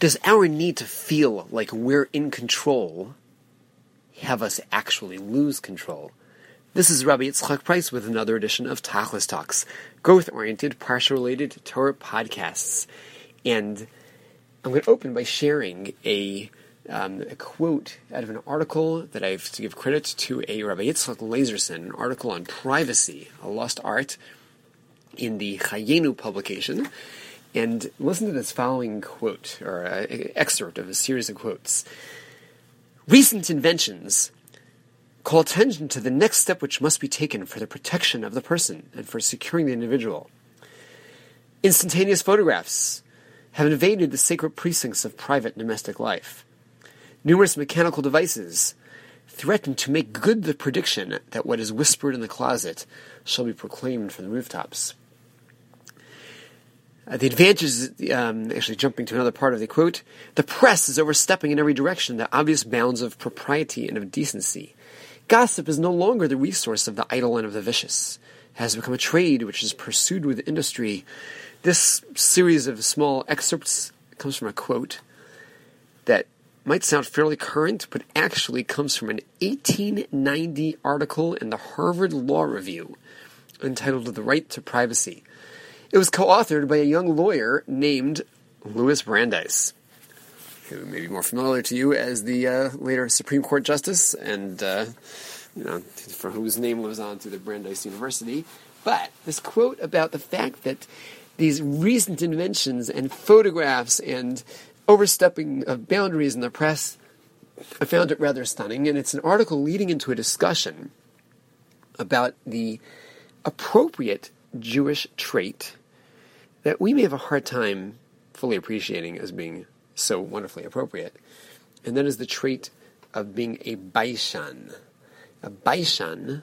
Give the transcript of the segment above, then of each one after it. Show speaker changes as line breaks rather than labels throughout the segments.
Does our need to feel like we're in control have us actually lose control? This is Rabbi Yitzchak Price with another edition of Tachlis Talks, growth-oriented, parsha-related Torah podcasts. And I'm going to open by sharing a, um, a quote out of an article that I have to give credit to a Rabbi Yitzchak Lazerson, an article on privacy, a lost art, in the Chayenu publication. And listen to this following quote, or uh, excerpt of a series of quotes. Recent inventions call attention to the next step which must be taken for the protection of the person and for securing the individual. Instantaneous photographs have invaded the sacred precincts of private domestic life. Numerous mechanical devices threaten to make good the prediction that what is whispered in the closet shall be proclaimed from the rooftops. Uh, the advantages, um, actually jumping to another part of the quote, the press is overstepping in every direction the obvious bounds of propriety and of decency. Gossip is no longer the resource of the idle and of the vicious. It has become a trade which is pursued with industry. This series of small excerpts comes from a quote that might sound fairly current, but actually comes from an 1890 article in the Harvard Law Review entitled The Right to Privacy. It was co-authored by a young lawyer named Louis Brandeis, who may be more familiar to you as the uh, later Supreme Court Justice, and uh, you know for whose name lives on through the Brandeis University. But this quote about the fact that these recent inventions and photographs and overstepping of boundaries in the press, I found it rather stunning, and it's an article leading into a discussion about the appropriate Jewish trait that we may have a hard time fully appreciating as being so wonderfully appropriate. And that is the trait of being a baishan. A baishan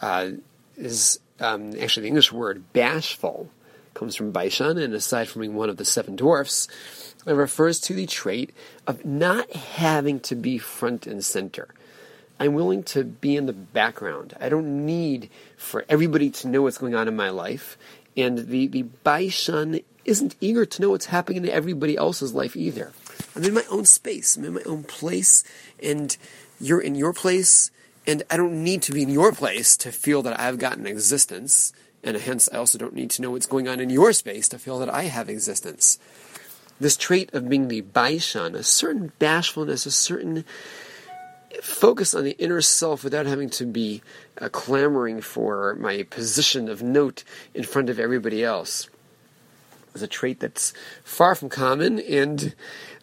uh, is um, actually the English word bashful, comes from baishan, and aside from being one of the seven dwarfs, it refers to the trait of not having to be front and center. I'm willing to be in the background. I don't need for everybody to know what's going on in my life. And the, the Baishan isn't eager to know what's happening in everybody else's life either. I'm in my own space. I'm in my own place, and you're in your place, and I don't need to be in your place to feel that I've got an existence, and hence I also don't need to know what's going on in your space to feel that I have existence. This trait of being the Baishan, a certain bashfulness, a certain focus on the inner self without having to be uh, clamoring for my position of note in front of everybody else. Is a trait that's far from common and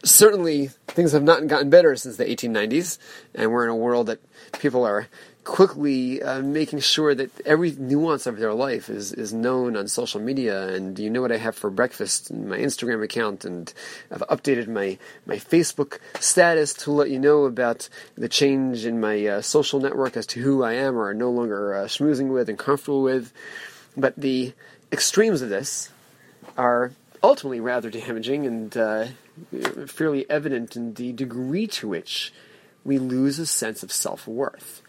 certainly things have not gotten better since the 1890s and we're in a world that people are quickly uh, making sure that every nuance of their life is, is known on social media and you know what I have for breakfast in my Instagram account and I've updated my, my Facebook status to let you know about the change in my uh, social network as to who I am or no longer uh, schmoozing with and comfortable with. But the extremes of this are ultimately rather damaging and uh, fairly evident in the degree to which we lose a sense of self-worth.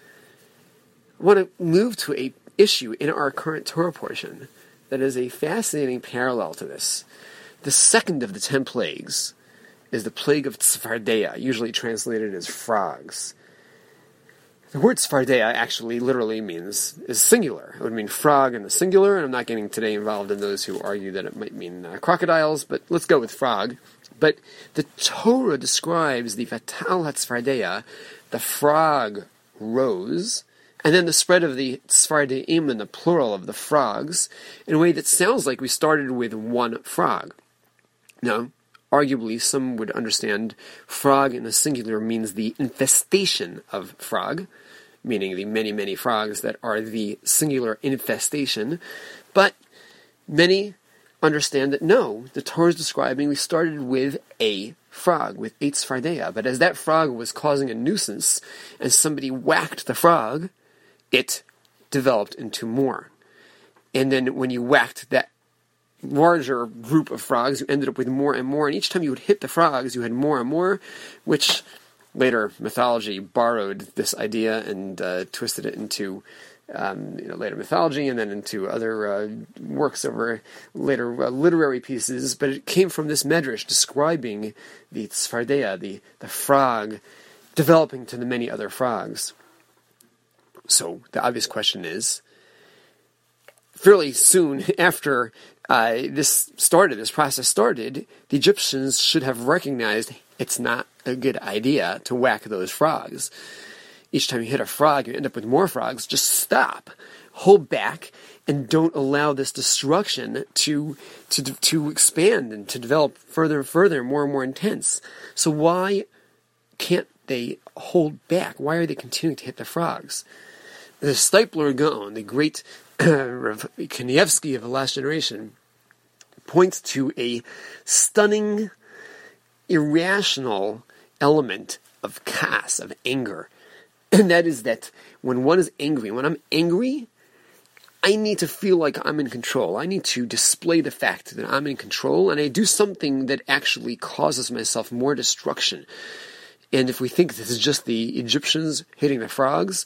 I want to move to a issue in our current Torah portion that is a fascinating parallel to this. The second of the ten plagues is the plague of Tzfardeya, usually translated as frogs. The word Tzfardeya actually literally means is singular. It would mean frog in the singular, and I'm not getting today involved in those who argue that it might mean uh, crocodiles, but let's go with frog. But the Torah describes the Vatal HaTzfardeya, the frog rose, and then the spread of the Tzfardeim and the plural of the frogs in a way that sounds like we started with one frog. Now, arguably, some would understand frog in the singular means the infestation of frog, meaning the many, many frogs that are the singular infestation. But many understand that no, the Torah is describing we started with a frog, with eight Tzfardeya. But as that frog was causing a nuisance, and somebody whacked the frog, it developed into more. And then when you whacked that larger group of frogs, you ended up with more and more. And each time you would hit the frogs, you had more and more, which later mythology borrowed this idea and uh, twisted it into um, you know, later mythology and then into other uh, works over later uh, literary pieces. But it came from this medrash describing the tzfardea, the, the frog, developing to the many other frogs. So the obvious question is fairly soon after uh, this started, this process started, the Egyptians should have recognized it's not a good idea to whack those frogs each time you hit a frog, you end up with more frogs. Just stop, hold back, and don't allow this destruction to to to expand and to develop further and further, more and more intense. So why can't they hold back? Why are they continuing to hit the frogs? The Steipler Gaon, the great Rav Kanievsky of the last generation, points to a stunning, irrational element of kas, of anger, and that is that when one is angry, when I'm angry, I need to feel like I'm in control. I need to display the fact that I'm in control, and I do something that actually causes myself more destruction. And if we think this is just the Egyptians hitting the frogs,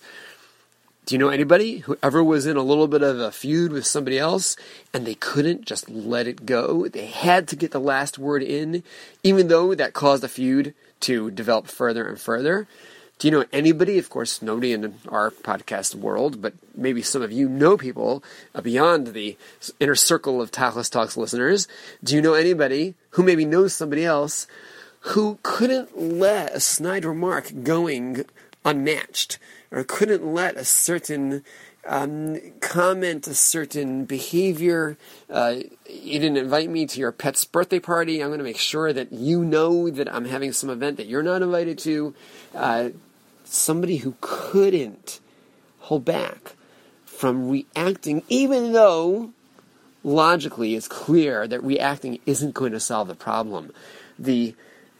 do you know anybody who ever was in a little bit of a feud with somebody else and they couldn't just let it go? They had to get the last word in, even though that caused the feud to develop further and further. Do you know anybody? Of course, nobody in our podcast world, but maybe some of you know people beyond the inner circle of Tachlis Talks listeners. Do you know anybody who maybe knows somebody else who couldn't let a snide remark going unmatched, or couldn't let a certain um, comment, a certain behavior. Uh, you didn't invite me to your pet's birthday party. I'm going to make sure that you know that I'm having some event that you're not invited to. Uh, somebody who couldn't hold back from reacting, even though logically it's clear that reacting isn't going to solve the problem. The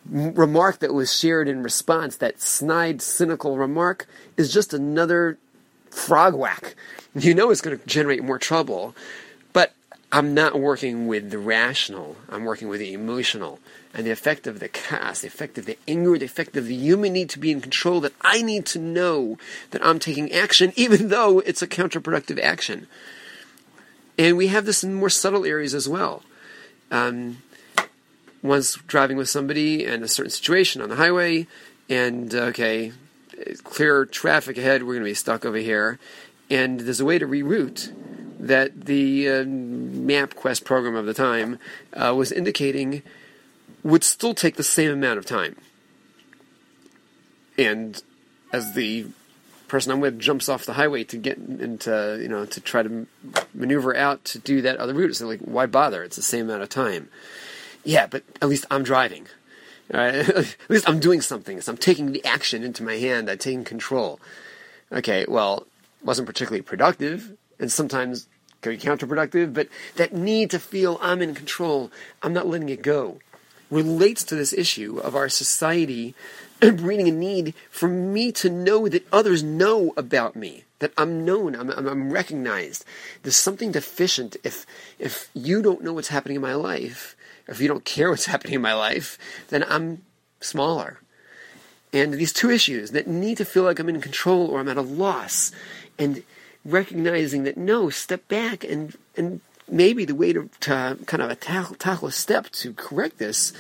remark that was shared in response, that snide, cynical remark, is just another frog whack. You know it's going to generate more trouble, I'm not working with the rational, I'm working with the emotional and the effect of the chaos, the effect of the anger, the effect of the human need to be in control, that I need to know that I'm taking action, even though it's a counterproductive action. And we have this in more subtle areas as well. Um, one's driving with somebody in a certain situation on the highway, and okay, clear traffic ahead, we're going to be stuck over here, and there's a way to reroute that the uh, MapQuest program of the time uh, was indicating would still take the same amount of time. And as the person I'm with jumps off the highway to get into, you know, to try to maneuver out to do that other route, it's like, why bother? It's the same amount of time. Yeah, but at least I'm driving. Right? at least I'm doing something. So I'm taking the action into my hand. I'm taking control. Okay, well, wasn't particularly productive, and sometimes be counterproductive, but that need to feel I'm in control, I'm not letting it go relates to this issue of our society breeding a need for me to know that others know about me, that I'm known, I'm, I'm, I'm, recognized. There's something deficient if if you don't know what's happening in my life, if you don't care what's happening in my life, then I'm smaller. And these two issues that need to feel like I'm in control or I'm at a loss, and recognizing that no, step back and and maybe the way to, to kind of a tackle, tackle a step to correct this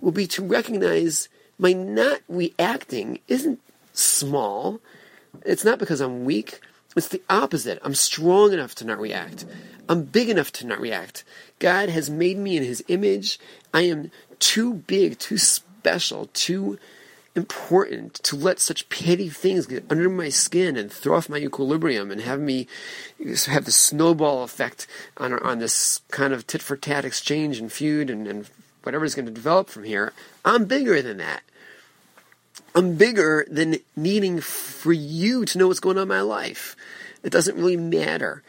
will be to recognize my not reacting isn't small. It's not because I'm weak. It's the opposite. I'm strong enough to not react. I'm big enough to not react. God has made me in His image. I am too big, too special, too important to let such petty things get under my skin and throw off my equilibrium and have me have the snowball effect on on this kind of tit for tat exchange and feud and, and whatever is going to develop from here. I'm bigger than that. I'm bigger than needing for you to know what's going on in my life. It doesn't really matter.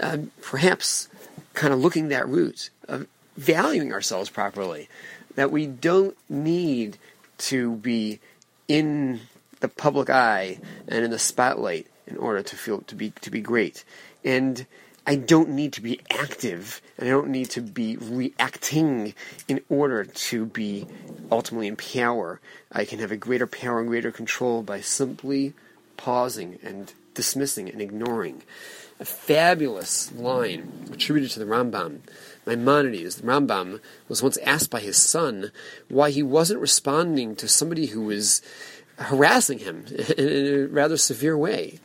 Uh, perhaps kind of looking that route of valuing ourselves properly, that we don't need to be in the public eye and in the spotlight in order to feel to be to be great. And I don't need to be active and I don't need to be reacting in order to be ultimately in power. I can have a greater power and greater control by simply pausing and dismissing and ignoring. A fabulous line attributed to the Rambam. Maimonides, the Rambam, was once asked by his son why he wasn't responding to somebody who was harassing him in a rather severe way.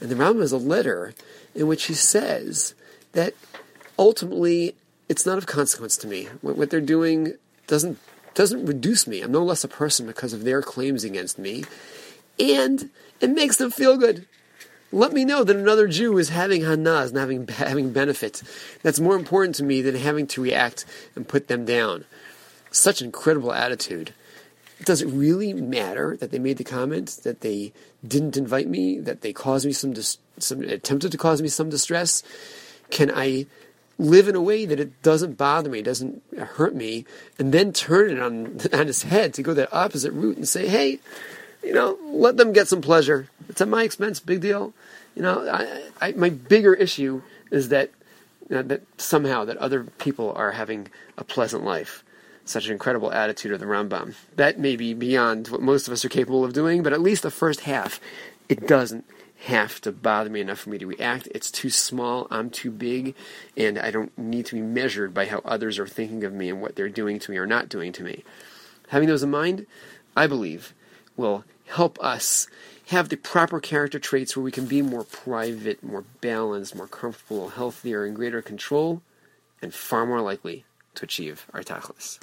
And the Rambam has a letter in which he says that ultimately it's not of consequence to me. What, what they're doing doesn't doesn't reduce me. I'm no less a person because of their claims against me, and it makes them feel good. Let me know that another Jew is having hanaah and having having benefit. That's more important to me than having to react and put them down. Such an incredible attitude. Does it really matter that they made the comment that they didn't invite me, that they caused me some, dis- some attempted to cause me some distress? Can I live in a way that it doesn't bother me, doesn't hurt me, and then turn it on on his head to go that opposite route and say, hey, you know, let them get some pleasure. It's at my expense, big deal. You know, I, I, my bigger issue is that you know, that somehow that other people are having a pleasant life. Such an incredible attitude of the Rambam. That may be beyond what most of us are capable of doing, but at least the first half, it doesn't have to bother me enough for me to react. It's too small, I'm too big, and I don't need to be measured by how others are thinking of me and what they're doing to me or not doing to me. Having those in mind, I believe, will help us have the proper character traits where we can be more private, more balanced, more comfortable, healthier, in greater control, and far more likely to achieve our tachlis.